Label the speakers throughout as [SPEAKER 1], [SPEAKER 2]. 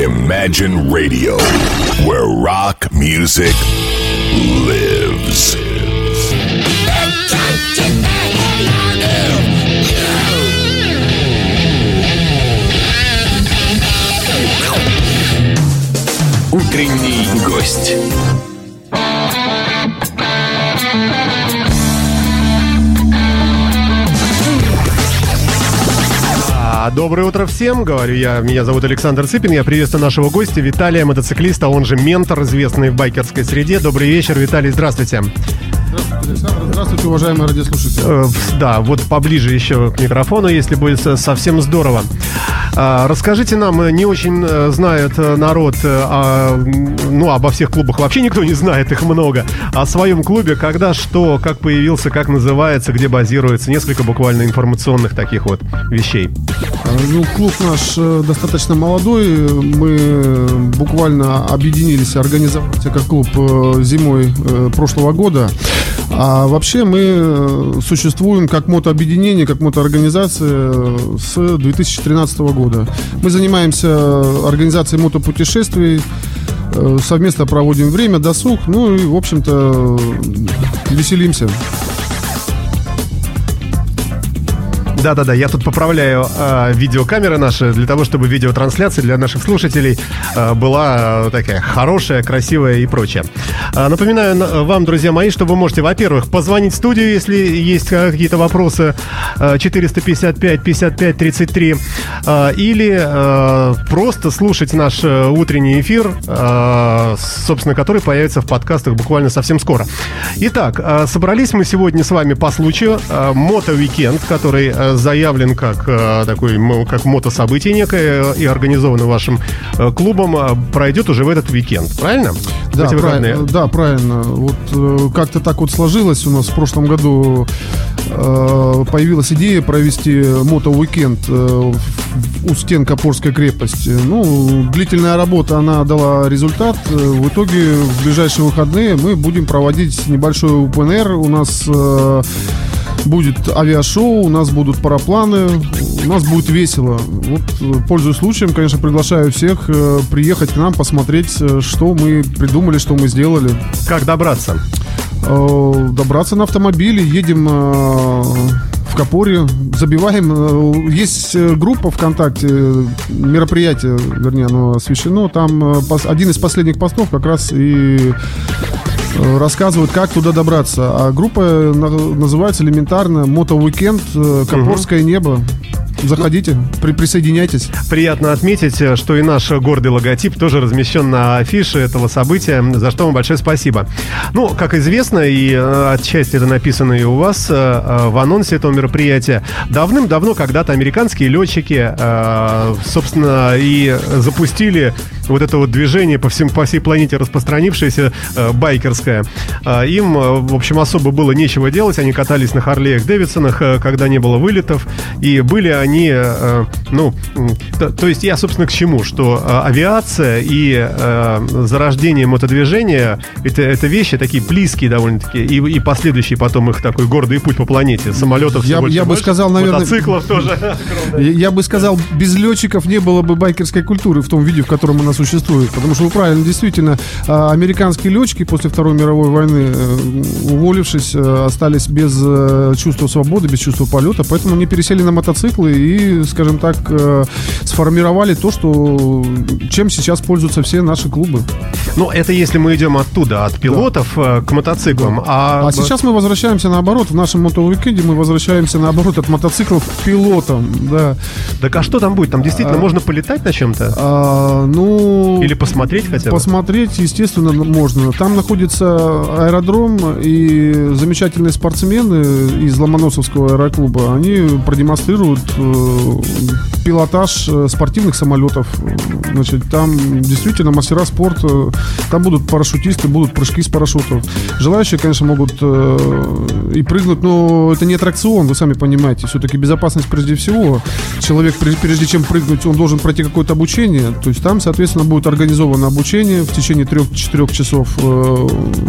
[SPEAKER 1] Imagine Radio, where rock music lives. Утренний гость.
[SPEAKER 2] Доброе утро всем, говорю я. Меня зовут Александр Цыпин. Я приветствую нашего гостя Виталия, мотоциклиста, он же ментор, известный в байкерской среде. Добрый вечер, Виталий, здравствуйте.
[SPEAKER 3] Александр, здравствуйте, уважаемые радиослушатели.
[SPEAKER 2] Э, Да, вот поближе еще к микрофону, если будет совсем здорово. А, Расскажите нам, э, не очень э, знает народ, м, ну, обо всех клубах вообще никто не знает, их много. О своем клубе, когда, что, как появился, как называется, где базируется, несколько буквально информационных таких вот вещей.
[SPEAKER 3] А, Ну, клуб наш достаточно молодой. Мы буквально объединились, организовали как клуб зимой прошлого года. А вообще мы э, существуем как мотообъединение, как мотоорганизация э, с 2013 года. Мы занимаемся организацией мотопутешествий, э, совместно проводим время, досуг, ну и, в общем-то, э, веселимся.
[SPEAKER 2] Да-да-да, я тут поправляю э, видеокамеры наши для того, чтобы видеотрансляция для наших слушателей э, была э, такая хорошая, красивая и прочее. А, напоминаю на- вам, друзья мои, что вы можете, во-первых, позвонить в студию, если есть э, какие-то вопросы, э, 455-55-33, э, или э, просто слушать наш э, утренний эфир, э, собственно, который появится в подкастах буквально совсем скоро. Итак, э, собрались мы сегодня с вами по случаю э, мото-викенд, который э, заявлен как э, такой как мото-событие некое и организовано вашим э, клубом, э, пройдет уже в этот уикенд, правильно?
[SPEAKER 3] Да, правильно, да, правильно. Вот э, как-то так вот сложилось у нас в прошлом году появилась идея провести мото-уикенд э, в- у стен Копорской крепости. Ну, длительная работа, она дала результат. В итоге в ближайшие выходные мы будем проводить небольшой УПНР. У нас будет авиашоу, у нас будут парапланы, у нас будет весело. Вот, э, пользуясь случаем, конечно, приглашаю всех э, приехать к нам, посмотреть, э, что мы придумали, что мы сделали.
[SPEAKER 2] Как добраться?
[SPEAKER 3] Добраться на автомобиле, едем в Копоре, забиваем. Есть группа ВКонтакте, мероприятие, вернее, оно освещено. Там один из последних постов как раз и рассказывают, как туда добраться. А группа на- называется элементарно «Мото-уикенд. э, Копорское небо». Заходите, при- присоединяйтесь.
[SPEAKER 2] Приятно отметить, э, что и наш гордый логотип тоже размещен на афише этого события, за что вам большое спасибо. Ну, как известно, и э, отчасти это написано и у вас э, в анонсе этого мероприятия, давным-давно когда-то американские летчики, собственно, и запустили вот это вот движение по, всем, по всей планете распространившееся, байкерское. Им, в общем, особо было нечего делать, они катались на Харлеях Дэвидсонах, когда не было вылетов, и были они, э, ну, м, то, то есть я, собственно, к чему, что э, авиация и э, зарождение мотодвижения это, это вещи такие близкие довольно-таки, и, и последующий потом их такой гордый путь по планете, самолетов
[SPEAKER 3] Я
[SPEAKER 2] больше
[SPEAKER 3] я бы сказал, наверное,
[SPEAKER 2] мотоциклов тоже.
[SPEAKER 3] Я бы сказал, без летчиков не было бы байкерской культуры в том виде, в котором она существует. Потому что вы правильно, действительно, а, американские летчики после Второй мировой войны, э, уволившись, э, остались без э, чувства свободы, без чувства полета. Поэтому они пересели на мотоциклы и, скажем так, э, сформировали то, что чем сейчас пользуются все наши клубы.
[SPEAKER 2] Ну, это если мы идем оттуда, от пилотов э, к мотоциклам. А,
[SPEAKER 3] А сейчас мы возвращаемся наоборот. В нашем мотовикенде мы возвращаемся наоборот от мотоциклов к пилотам. Да.
[SPEAKER 2] Так а что там будет? Там действительно можно полетать на чем-то?
[SPEAKER 3] А, ну...
[SPEAKER 2] Или посмотреть хотя бы?
[SPEAKER 3] Посмотреть, естественно, можно. Там находится аэродром, и замечательные спортсмены из Ломоносовского аэроклуба, они продемонстрируют э, пилотаж э, спортивных самолетов. Значит, там действительно мастера спорта, там будут парашютисты, будут прыжки с парашютов. Желающие, конечно, могут э, и прыгнуть, но это не аттракцион, вы сами понимаете. Все-таки безопасность прежде всего. Человек, прежде, чем прыгнуть, он должен пройти какое-то обучение. То есть там, соответственно, будет организовано обучение. В течение 3-4 часов э,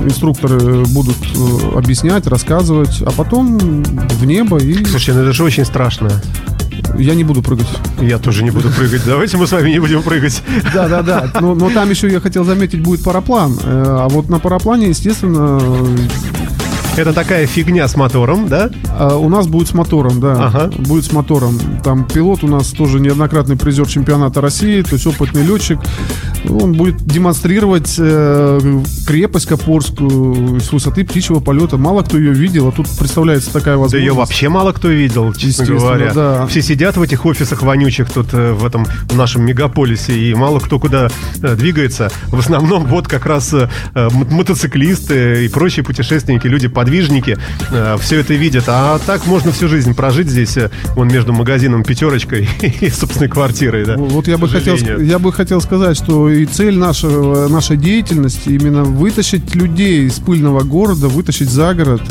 [SPEAKER 3] инструкторы будут э, объяснять, рассказывать, а потом в небо и...
[SPEAKER 2] Слушай, ну это же очень страшно.
[SPEAKER 3] Я не буду прыгать.
[SPEAKER 2] Я тоже не буду прыгать. Давайте мы с вами не будем прыгать.
[SPEAKER 3] Да, да, да. Но, но там еще, я хотел заметить, будет параплан. Э, А вот на параплане, естественно,
[SPEAKER 2] Это такая фигня с мотором, да?
[SPEAKER 3] А, У нас будет с мотором, да.
[SPEAKER 2] Ага.
[SPEAKER 3] Будет с мотором. Там пилот у нас тоже неоднократный призер чемпионата России, то есть опытный летчик. Он будет демонстрировать э, крепость Копорскую с высоты птичьего полета. Мало кто ее видел, а тут представляется такая
[SPEAKER 2] Да
[SPEAKER 3] возможность.
[SPEAKER 2] ее вообще мало кто видел, честно говоря.
[SPEAKER 3] да.
[SPEAKER 2] Все сидят в этих офисах вонючих тут э, в этом в нашем мегаполисе, и мало кто куда э, двигается. В основном вот как раз э, мотоциклисты и прочие путешественники, люди-подвижники все это видят. А так можно всю жизнь прожить здесь, э, вон между магазином «Пятерочкой» и собственной квартирой, да.
[SPEAKER 3] Вот я бы, хотел, я бы хотел сказать, что и цель нашего, нашей деятельности именно вытащить людей из пыльного города, вытащить за город.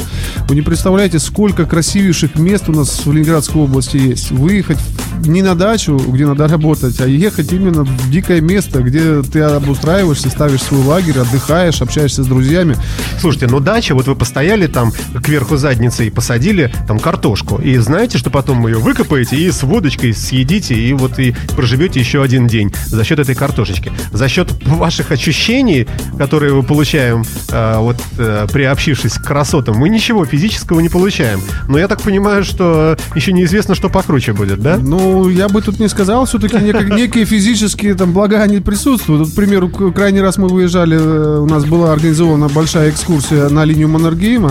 [SPEAKER 3] Вы не представляете, сколько красивейших мест у нас в Ленинградской области есть. Выехать не на дачу, где надо работать, а ехать именно в дикое место, где ты обустраиваешься, ставишь свой лагерь, отдыхаешь, общаешься с друзьями.
[SPEAKER 2] Слушайте, ну дача, вот вы постояли там кверху задницы и посадили там картошку. И знаете, что потом ее выкопаете и с водочкой съедите, и вот и проживете еще один день за счет этой картошечки. За счет ваших ощущений, которые мы получаем, э, вот э, приобщившись к красотам, мы ничего физического не получаем. Но я так понимаю, что еще неизвестно, что покруче будет, да?
[SPEAKER 3] Ну, я бы тут не сказал, все-таки некие физические там блага они присутствуют. Вот, к примеру, крайний раз мы выезжали, э, у нас была организована большая экскурсия на линию Маннергейма.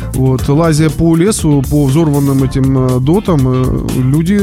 [SPEAKER 3] Вот, лазя по лесу, по взорванным этим э, дотам, э, люди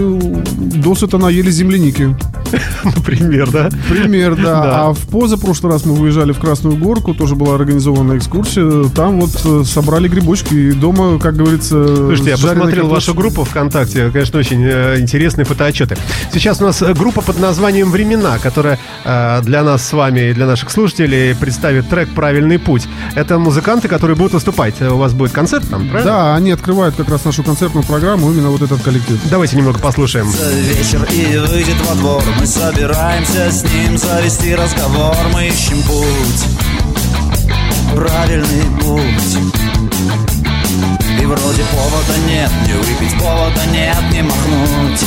[SPEAKER 3] досыта наели земляники.
[SPEAKER 2] Например, да?
[SPEAKER 3] Пример, да.
[SPEAKER 2] Да.
[SPEAKER 3] А в позапрошлый раз мы выезжали в Красную Горку, тоже была организована экскурсия. Там вот э, собрали грибочки и дома, как говорится,
[SPEAKER 2] Слушайте, я посмотрел вашу группу ВКонтакте. Конечно, очень интересные фотоотчеты. Сейчас у нас группа под названием «Времена», которая для нас с вами и для наших слушателей представит трек «Правильный путь». Это музыканты, которые будут выступать. У вас будет концерт там, правильно?
[SPEAKER 3] Да, они открывают как раз нашу концертную программу, именно вот этот коллектив.
[SPEAKER 2] Давайте немного послушаем.
[SPEAKER 4] вечер и выйдет во двор. Мы собираемся с ним завести разговор. Мы ищем путь. Правильный путь. И вроде повода нет Не выпить повода нет Не махнуть.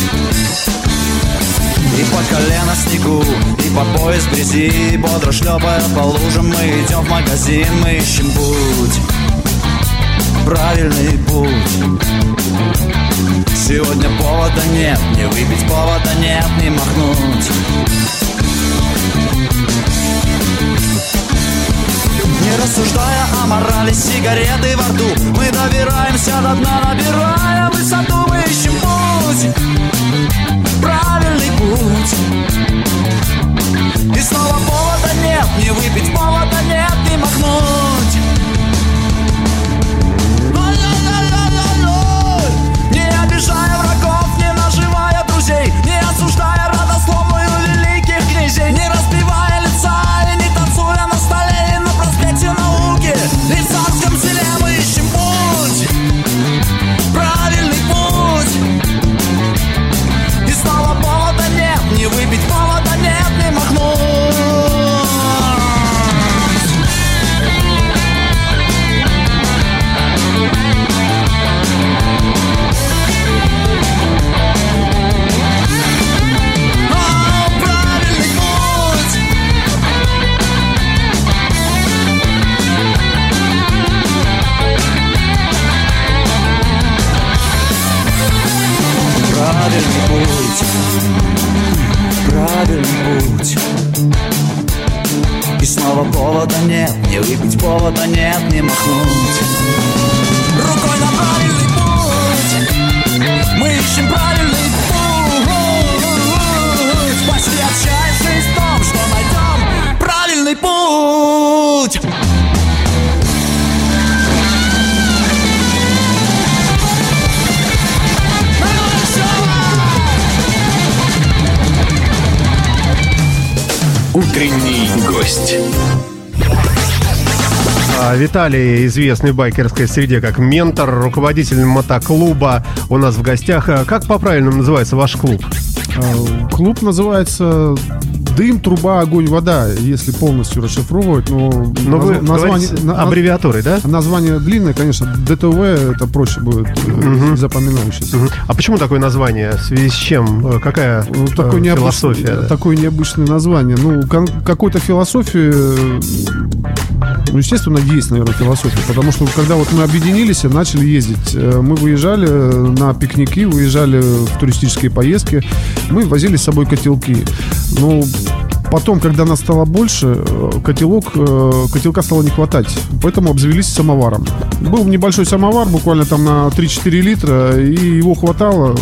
[SPEAKER 4] И по колено снегу, и по пояс в грязи Бодро шлепая по лужам. Мы идем в магазин, мы ищем путь Правильный путь. Сегодня повода нет, не выпить повода нет, не махнуть. Не рассуждая о морали, сигареты во рту Мы добираемся до дна, набирая высоту Мы ищем путь, правильный путь. И снова повода нет, не выпить повода нет, не махнуть путь. И снова повода нет Не выпить повода нет, не махнуть. Рукой на правильный путь. Мы ищем правильный путь. Почти отчаявшись в том, что найдем Правильный путь
[SPEAKER 1] Утренний гость.
[SPEAKER 2] А, Виталий, известный в байкерской среде как ментор, руководитель мотоклуба, у нас в гостях. А Как по-правильному называется ваш клуб?
[SPEAKER 3] А, Клуб называется «Дым, труба, огонь, вода», если полностью расшифровывать. Но,
[SPEAKER 2] Но вы
[SPEAKER 3] назв- название, на-
[SPEAKER 2] аббревиатурой, да?
[SPEAKER 3] название длинное, конечно. ДТВ это проще будет э, запоминающееся.
[SPEAKER 2] Мгм. А почему такое название? В связи с чем? Э, Какая
[SPEAKER 3] Ну,
[SPEAKER 2] э,
[SPEAKER 3] такое необычное,
[SPEAKER 2] философия? да?
[SPEAKER 3] такое необычное название. Ну, кон- какой-то философии, э, ну, естественно, есть, наверное, философия. Потому что когда вот мы объединились и начали ездить, э, мы выезжали на пикники, выезжали в туристические поездки, мы возили с собой котелки. Ну, Потом, когда нас стало больше, э, котелок, э, котелка стало не хватать. Поэтому обзавелись самоваром. Был небольшой самовар, буквально там на 3-4 литра, и его хватало.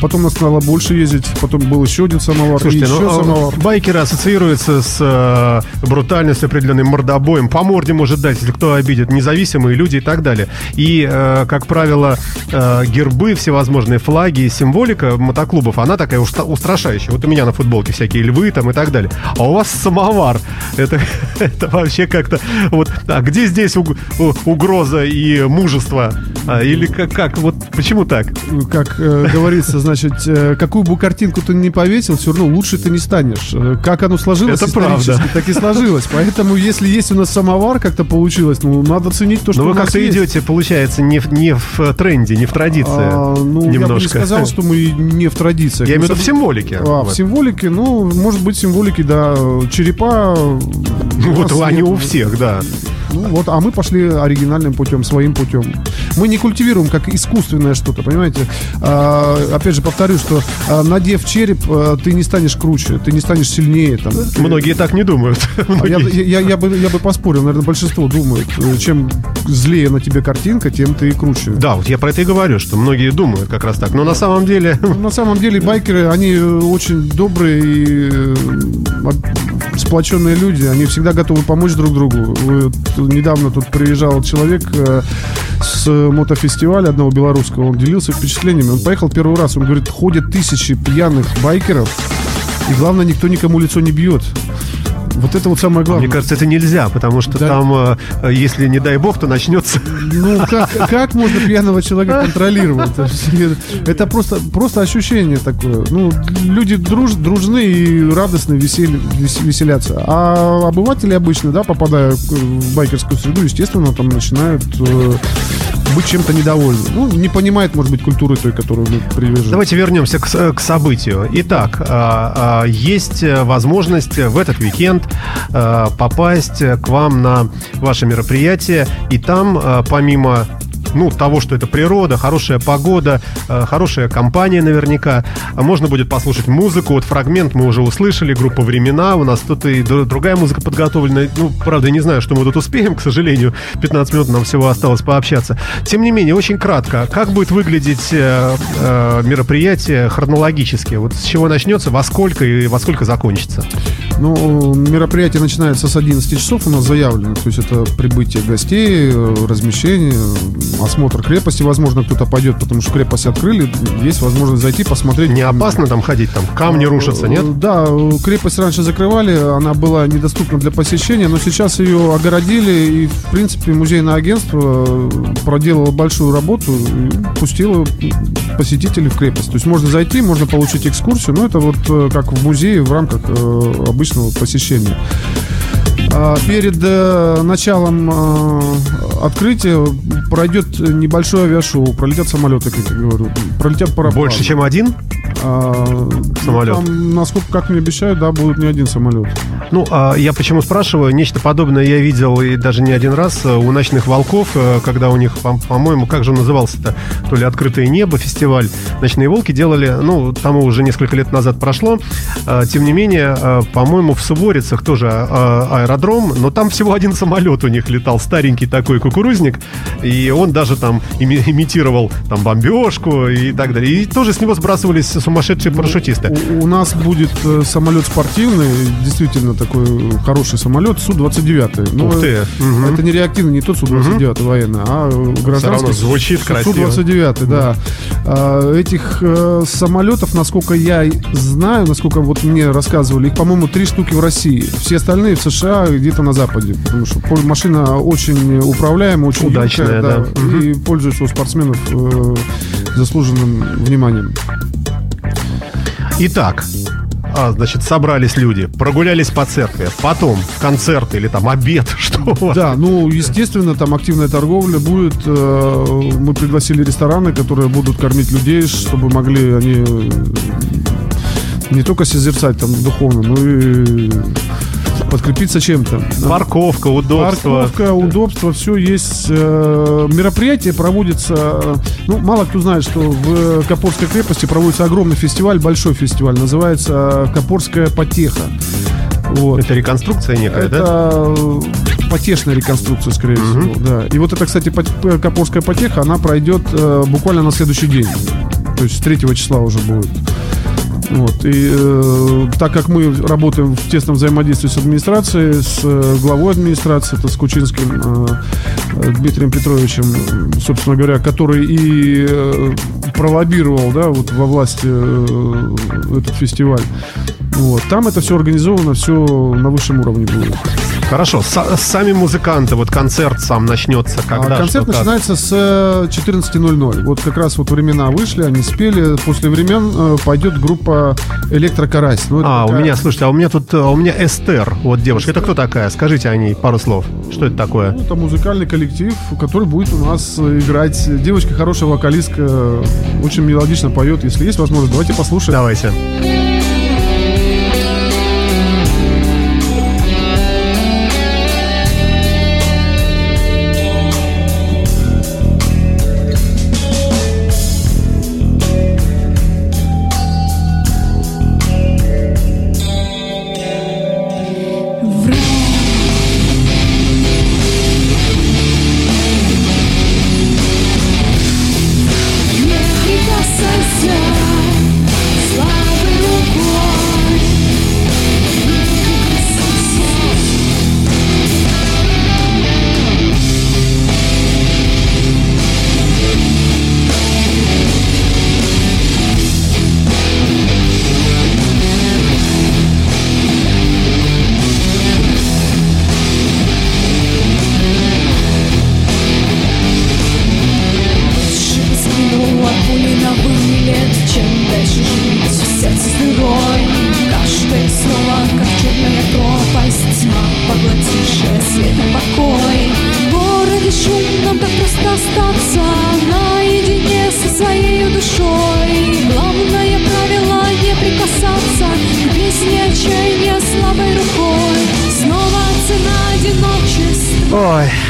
[SPEAKER 3] Потом нас стало больше ездить. Потом был еще один самовар,
[SPEAKER 2] Слушайте,
[SPEAKER 3] и еще
[SPEAKER 2] ну,
[SPEAKER 3] самовар.
[SPEAKER 2] байкеры ассоциируются с э, брутальностью, определенным мордобоем. По морде может дать, если кто обидит, независимые люди и так далее. И, как правило, гербы, всевозможные флаги, символика мотоклубов, она такая устрашающая. Вот у меня на футболке всякие львы там и так далее. А у вас самовар. Это, это вообще как-то... Вот, а где здесь уг- угроза и мужество? А, или как, как? Вот почему так?
[SPEAKER 3] Как э, говорится, значит, э, какую бы картинку ты ни повесил, все равно лучше ты не станешь. Э, Как оно сложилось
[SPEAKER 2] Это правда.
[SPEAKER 3] так и сложилось. Поэтому, если есть у нас самовар, как-то получилось, ну, надо ценить то, что
[SPEAKER 2] Но вы как-то идете, получается, не в, не в тренде, не в традиции.
[SPEAKER 3] А, ну, я бы не
[SPEAKER 2] немножко.
[SPEAKER 3] сказал, что мы не в традициях.
[SPEAKER 2] Я имею в виду в символике.
[SPEAKER 3] А,
[SPEAKER 2] Вот.
[SPEAKER 3] в символике, ну, может быть, символики, да, черепа.
[SPEAKER 2] Ну, Вот они у всех, да.
[SPEAKER 3] Ну, вот, а мы пошли оригинальным путем, своим путем. Мы не культивируем как искусственное что-то, понимаете? А, опять же, повторю, что а, надев череп, а, ты не станешь круче, ты не станешь сильнее. Там, Ты-
[SPEAKER 2] Многие так не думают.
[SPEAKER 3] А Я, я- я бы, я бы поспорил, наверное, большинство думает, э, чем злее на тебе картинка, тем ты круче.
[SPEAKER 2] Да, вот я про это и говорю, что многие думают как раз так. Но на самом деле...
[SPEAKER 3] На самом деле байкеры, они э, очень добрые и э, сплоченные люди. Они всегда готовы помочь друг другу. Недавно тут приезжал человек э, с мотофестиваля одного белорусского. Он делился впечатлениями. Он поехал первый раз. Он говорит, ходят тысячи пьяных байкеров. И главное, никто никому лицо не бьет. Вот это вот самое главное.
[SPEAKER 2] Мне кажется, это нельзя, потому что
[SPEAKER 3] Да.
[SPEAKER 2] там, э, если не дай бог, то начнется...
[SPEAKER 3] Ну, как, как можно пьяного человека контролировать? Это просто, просто ощущение такое. Ну, люди друж, дружны и радостны, весели- вес- веселятся. А обыватели обычно, да, попадая в байкерскую среду, естественно, там начинают э, быть чем-то недовольны. Ну, не понимает, может быть, культуры той, которую мы привержены.
[SPEAKER 2] Давайте вернемся к, с- к событию. Итак, а, а, есть э, возможность в этот уикенд а, попасть к вам на ваше мероприятие, и там, помимо ну, того, что это природа, хорошая погода, э, хорошая компания наверняка. А Можно будет послушать музыку. Вот фрагмент мы уже услышали, группа «Времена». У нас тут и другая музыка подготовлена. Ну, правда, не знаю, что мы тут успеем, к сожалению. 15 минут нам всего осталось пообщаться. Тем не менее, очень кратко. Как будет выглядеть э, э, мероприятие хронологически? Вот с чего начнется, во сколько и во сколько закончится?
[SPEAKER 3] Ну, мероприятие начинается с 11 часов у нас заявлено. То есть это прибытие гостей, размещение, осмотр крепости. Возможно, кто-то пойдет, потому что крепость открыли. Есть возможность зайти, посмотреть.
[SPEAKER 2] Не опасно там ходить? Там камни рушатся, нет?
[SPEAKER 3] Э, Да, э, крепость раньше закрывали, она была недоступна для посещения, но сейчас ее огородили, и, в принципе, музейное агентство э, проделало большую работу и пустило посетителей в крепость. То есть можно зайти, можно получить экскурсию, но это вот э, как в музее в рамках э, обычного посещения. А, Перед э, началом э, открытия пройдет небольшое авиашоу, пролетят самолеты, как я говорю, пролетят парапланы.
[SPEAKER 2] Больше, чем один?
[SPEAKER 3] А,
[SPEAKER 2] Самолет.
[SPEAKER 3] там, насколько, как мне обещают, да, будет не один самолет.
[SPEAKER 2] Ну, а я почему спрашиваю? Нечто подобное я видел и даже не один раз э, у «Ночных волков», э, когда у них, по- по-моему, как же он назывался-то? То ли «Открытое небо», фестиваль. «Ночные волки» делали, ну, тому уже несколько лет назад прошло. А, Тем не менее, э, по-моему, в Суворицах тоже аэродром, но там всего один самолет у них летал, старенький такой кукурузник, и он даже там ими- имитировал там бомбежку и так далее. И тоже с него сбрасывались сумасшедшие парашютисты.
[SPEAKER 3] У, у нас будет э, самолет спортивный, действительно такой хороший самолет, Су-29. Но
[SPEAKER 2] Ух ты.
[SPEAKER 3] э,
[SPEAKER 2] Мгм.
[SPEAKER 3] Это не реактивный, не тот Су-29 военный, а гражданский.
[SPEAKER 2] равно звучит красиво.
[SPEAKER 3] Су-29, да. А, Этих э, самолетов, насколько я знаю, насколько вот мне рассказывали, их, по-моему, три штуки в России. Все остальные в США где-то на Западе. Потому что машина очень управляемая, очень
[SPEAKER 2] Удачная,
[SPEAKER 3] юркая,
[SPEAKER 2] да.
[SPEAKER 3] И пользуется у спортсменов э, заслуженным вниманием.
[SPEAKER 2] Итак, а, значит, собрались люди, прогулялись по церкви, потом концерт или там обед, что у вас?
[SPEAKER 3] Да, ну, естественно, там активная торговля будет. э, Мы пригласили рестораны, которые будут кормить людей, чтобы могли они не только созерцать там духовно, но и подкрепиться чем-то.
[SPEAKER 2] Парковка, удобство.
[SPEAKER 3] Парковка, удобство, все есть. Э, Мероприятие проводится, э, ну, мало кто знает, что в Копорской крепости проводится огромный фестиваль, большой фестиваль, называется э, Копорская потеха. Вот.
[SPEAKER 2] Это реконструкция некая, да?
[SPEAKER 3] Это э, потешная реконструкция, скорее всего, да. И вот это, кстати, Копорская потеха, она пройдет э, буквально на следующий день. То есть с 3 числа уже будет. Вот. И э, так как мы работаем в тесном взаимодействии с администрацией, с э, главой администрации, это с Кучинским э, э, Дмитрием Петровичем, собственно говоря, который и э, пролоббировал да, вот во власти э, этот фестиваль. Вот. Там это все организовано, все на высшем уровне будет.
[SPEAKER 2] Хорошо, са- сами музыканты, вот концерт сам начнется когда?
[SPEAKER 3] А концерт
[SPEAKER 2] что, как?
[SPEAKER 3] начинается с э, 14.00. Вот как раз вот времена вышли, они спели. После времен э, пойдет группа Электрокарась. Ну,
[SPEAKER 2] А, у
[SPEAKER 3] такая-
[SPEAKER 2] меня, слушайте, а у меня тут, а у меня Эстер, вот девушка. Это кто такая? Скажите о ней пару слов. Что это такое?
[SPEAKER 3] Ну, это музыкальный коллектив, который будет у нас э, играть. Девочка хорошая вокалистка, э, очень мелодично поет. Если есть возможность, давайте послушаем.
[SPEAKER 2] Давайте.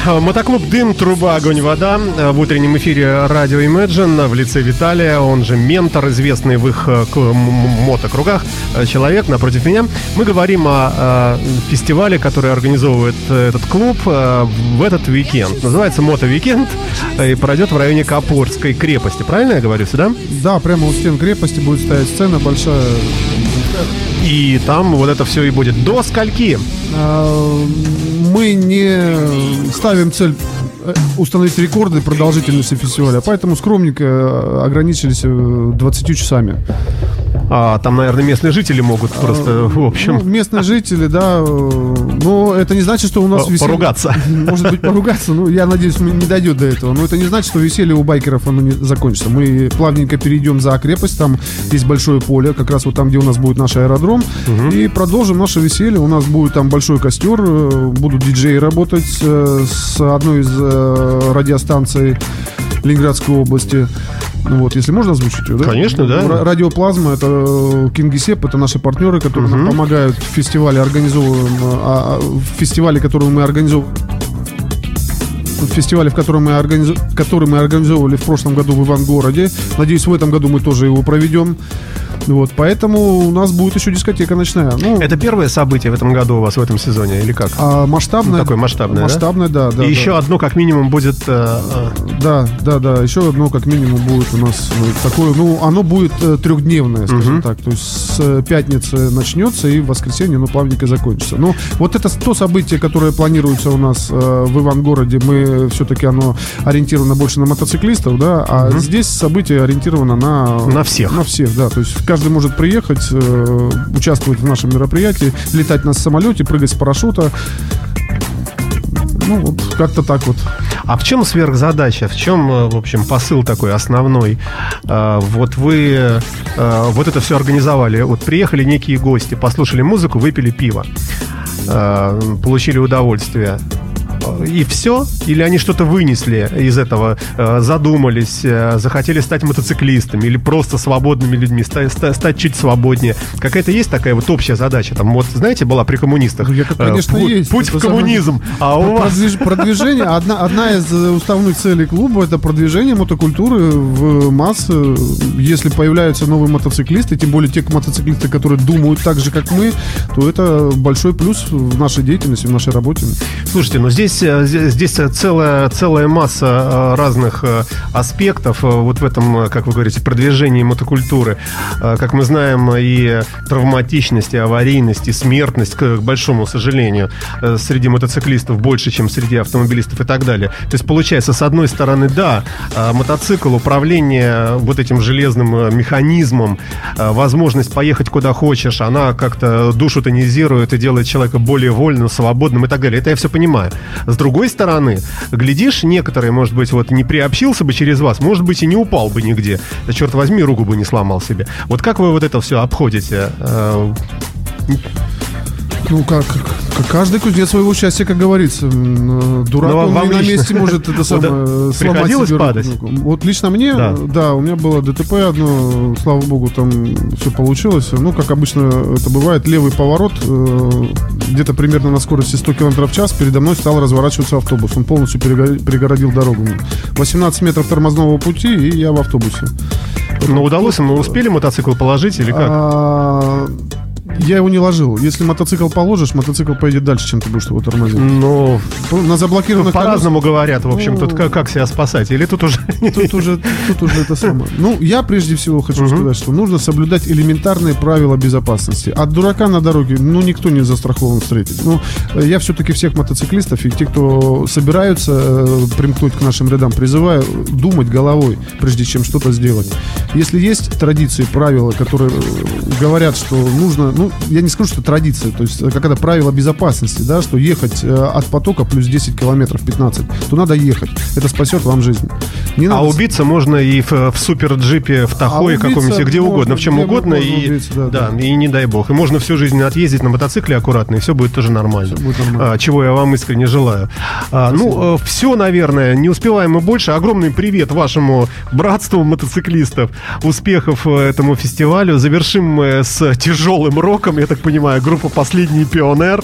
[SPEAKER 2] Мотоклуб «Дым», «Труба», «Огонь», «Вода» в утреннем эфире радио Imagine в лице Виталия, он же ментор, известный в их э, мотокругах э, человек напротив меня. Мы говорим о, э, фестивале, который организовывает э, этот клуб в этот уикенд. Называется «Moto-Weekend» и пройдет в районе Копорской крепости. Правильно я говорю сюда?
[SPEAKER 3] Да, прямо у стен крепости будет стоять сцена большая.
[SPEAKER 2] И там вот это все и будет. До скольки?
[SPEAKER 3] Мы не ставим цель э, установить рекорды продолжительности фестиваля, поэтому скромненько э, ограничились э, 20 часами.
[SPEAKER 2] А, там, наверное, местные жители могут просто, в
[SPEAKER 3] Ну,
[SPEAKER 2] общем,
[SPEAKER 3] местные жители, да, э, но это не значит, что у нас веселье-
[SPEAKER 2] поругаться.
[SPEAKER 3] Может быть, поругаться, ну, я надеюсь, мы не дойдет до этого. Но это не значит, что веселье у байкеров оно не закончится. Мы плавненько перейдем за крепость, там есть большое поле, как раз вот там, где у нас будет наш аэродром, и продолжим наше веселье. У нас будет там большой костер, э, будут диджеи работать э, с одной из радиостанций Ленинградской области. Ну Вот, если можно озвучить ее, да?
[SPEAKER 2] Конечно, да.
[SPEAKER 3] Ра- Радиоплазма, это Кингисепп, это наши партнеры, которые нам помогают в фестивале организовываем, а, а, в фестивале, который мы организовываем в фестивале, в котором мы, организу... который мы организовывали в прошлом году в Ивангороде. Надеюсь, в этом году мы тоже его проведем. Вот, поэтому у нас будет еще дискотека ночная. Ну,
[SPEAKER 2] Это первое событие в этом году у вас в этом сезоне или как?
[SPEAKER 3] а масштабное.
[SPEAKER 2] Ну, такое масштабное?
[SPEAKER 3] Масштабное, да, да.
[SPEAKER 2] и
[SPEAKER 3] да.
[SPEAKER 2] еще одно, как минимум, будет... э, э,
[SPEAKER 3] Да, да, да. Еще одно, как минимум, будет у нас такое. Ну, оно будет э, трехдневное, скажем так. То есть с э, пятницы начнется и в воскресенье, ну, плавненько закончится. Ну, вот это то событие, которое планируется у нас э, в Ивангороде. Мы все-таки оно ориентировано больше на мотоциклистов, да, а здесь событие ориентировано на
[SPEAKER 2] На всех.
[SPEAKER 3] На всех, да. То есть каждый может приехать, э, участвовать в нашем мероприятии, летать на самолете, прыгать с парашюта. Ну, вот как-то так вот.
[SPEAKER 2] А в чем сверхзадача? В чем, э, в общем, посыл такой основной? А, Вот вы э, вот это все организовали. Вот приехали некие гости, послушали музыку, выпили пиво, получили удовольствие. И все? Или они что-то вынесли из этого, э, задумались, э, захотели стать мотоциклистами или просто свободными людьми, ста- ста- стать чуть свободнее? Какая-то есть такая вот общая задача? Там вот, знаете, была при коммунистах.
[SPEAKER 3] Ну, это, конечно,
[SPEAKER 2] пу-
[SPEAKER 3] есть.
[SPEAKER 2] Путь
[SPEAKER 3] Это
[SPEAKER 2] в
[SPEAKER 3] самое-
[SPEAKER 2] коммунизм. А у вас...
[SPEAKER 3] Продвиж- Продвижение, одна, одна из э, уставных целей клуба это продвижение мотокультуры в массы. Если появляются новые мотоциклисты, тем более те мотоциклисты, которые думают так же, как мы, то это большой плюс в нашей деятельности, в нашей работе.
[SPEAKER 2] Слушайте, ну здесь, здесь здесь целая, целая масса э, разных э, аспектов э, вот в этом, э, как вы говорите, продвижении мотокультуры. Э, Как мы знаем, и травматичность, и аварийность, и смертность, к большому сожалению, э, среди мотоциклистов больше, чем среди автомобилистов и так далее. То есть, получается, с одной стороны, да, э, мотоцикл, управление вот этим железным э, механизмом, э, возможность поехать куда хочешь, она как-то душу тонизирует и делает человека более вольным, свободным и так далее. Это я все понимаю. С другой стороны, глядишь, некоторые, может быть, вот не приобщился бы через вас, может быть, и не упал бы нигде. Да черт возьми, руку бы не сломал себе. Вот как вы вот это все обходите? Э,
[SPEAKER 3] Ну, как, как- каждый кузнец своего счастья, как говорится. Э, Дурак,
[SPEAKER 2] Ну, вам-
[SPEAKER 3] он
[SPEAKER 2] вам
[SPEAKER 3] и на
[SPEAKER 2] лично-
[SPEAKER 3] месте может это самое
[SPEAKER 2] Вот,
[SPEAKER 3] сломать
[SPEAKER 2] приходилось
[SPEAKER 3] себе руку.
[SPEAKER 2] падать?
[SPEAKER 3] Вот лично мне,
[SPEAKER 2] Да.
[SPEAKER 3] да. у меня было ДТП одно, слава богу, там все получилось. Ну, как обычно это бывает, левый поворот, э, где-то примерно на скорости 100 км в час передо мной стал разворачиваться автобус. Он полностью перего- перегородил дорогу. 18 метров тормозного пути, и я в автобусе.
[SPEAKER 2] ну, удалось, мы успели мотоцикл положить или как?
[SPEAKER 3] Я его не ложил. Если мотоцикл положишь, мотоцикл поедет дальше, чем ты будешь его тормозить.
[SPEAKER 2] Ну,
[SPEAKER 3] На заблокированных
[SPEAKER 2] по-разному говорят, в общем,
[SPEAKER 3] Ну,
[SPEAKER 2] тут как, как себя спасать? Или тут уже...
[SPEAKER 3] Тут уже, тут уже это самое. Ну, я прежде всего хочу сказать, что нужно соблюдать элементарные правила безопасности. От дурака на дороге, ну, никто не застрахован встретить. Ну, я все-таки всех мотоциклистов и те, кто собираются э, примкнуть к нашим рядам, призываю думать головой, прежде чем что-то сделать. Если есть традиции, правила, которые э, говорят, что нужно, ну, я не скажу, что традиция, то есть э, как это правило безопасности, да, что ехать э, от потока плюс 10 километров, 15, то надо ехать. Это спасет вам жизнь. Не
[SPEAKER 2] А
[SPEAKER 3] надо с-
[SPEAKER 2] убиться можно и в, в супер-джипе, в Тахое
[SPEAKER 3] А
[SPEAKER 2] каком-нибудь, где
[SPEAKER 3] можно,
[SPEAKER 2] угодно, в чем угодно. И,
[SPEAKER 3] убиться, да,
[SPEAKER 2] да, и не дай бог. И можно всю жизнь отъездить на мотоцикле аккуратно, и все будет тоже нормально.
[SPEAKER 3] Будет нормально.
[SPEAKER 2] А, чего я вам искренне желаю. А, ну, все, наверное, не успеваем мы больше. Огромный привет вашему братству мотоциклистов. Успехов э, этому фестивалю. Завершим мы с тяжелым роком, я так понимаю, группа «Последний пионер».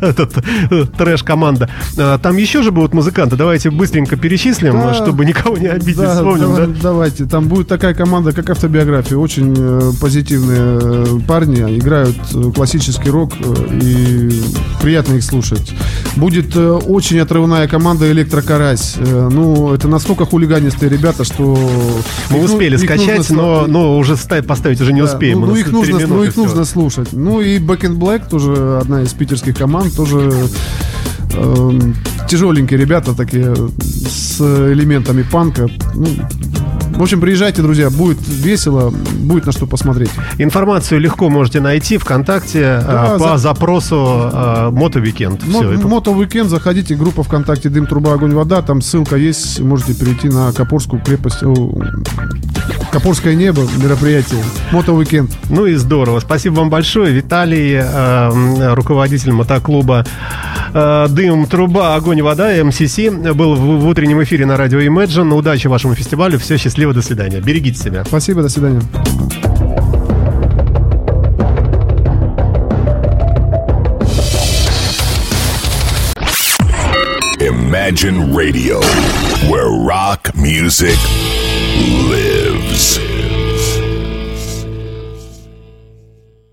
[SPEAKER 2] Этот э, трэш-команда. А, Там еще же будут музыканты. Давайте быстренько перечислим,
[SPEAKER 3] Да.
[SPEAKER 2] чтобы никого не обидеть.
[SPEAKER 3] Да,
[SPEAKER 2] Вспомним,
[SPEAKER 3] давай-
[SPEAKER 2] да?
[SPEAKER 3] Давайте. Там будет такая команда, как автобиография. Очень э, позитивные э, парни. Играют классический рок. э, и приятно их слушать. Будет э, очень отрывная команда Электрокарась. Э, ну, это настолько хулиганистые ребята, что...
[SPEAKER 2] Мы
[SPEAKER 3] их ну-
[SPEAKER 2] успели
[SPEAKER 3] их
[SPEAKER 2] скачать,
[SPEAKER 3] нужно
[SPEAKER 2] но, но уже ста- поставить уже не
[SPEAKER 3] Да,
[SPEAKER 2] успеем.
[SPEAKER 3] Ну, ну,
[SPEAKER 2] нас
[SPEAKER 3] их нужно, ну, их нужно слушать. Ну и Back in Black тоже одна из питерских команд, тоже эм, тяжеленькие ребята такие с элементами панка. Ну, в общем, приезжайте, друзья, будет весело, будет на что посмотреть.
[SPEAKER 2] Информацию легко можете найти ВКонтакте
[SPEAKER 3] Да,
[SPEAKER 2] а, по
[SPEAKER 3] за-
[SPEAKER 2] запросу а, Moto-Weekend.
[SPEAKER 3] Мо-
[SPEAKER 2] Все это.
[SPEAKER 3] Moto Weekend, заходите, группа ВКонтакте Дым, труба, огонь, вода, там ссылка есть, можете перейти на Копорскую крепость, о, Копорское небо, мероприятие, Moto Weekend.
[SPEAKER 2] Ну и здорово. Спасибо вам большое. Виталий, э, руководитель мотоклуба э, «Дым, труба, огонь, вода» МСС, был в, в утреннем эфире на радио Imagine. Удачи вашему фестивалю. Все, счастливо, до свидания. Берегите себя.
[SPEAKER 3] Спасибо, до свидания.
[SPEAKER 1] Imagine Radio, where rock music lives. Releases.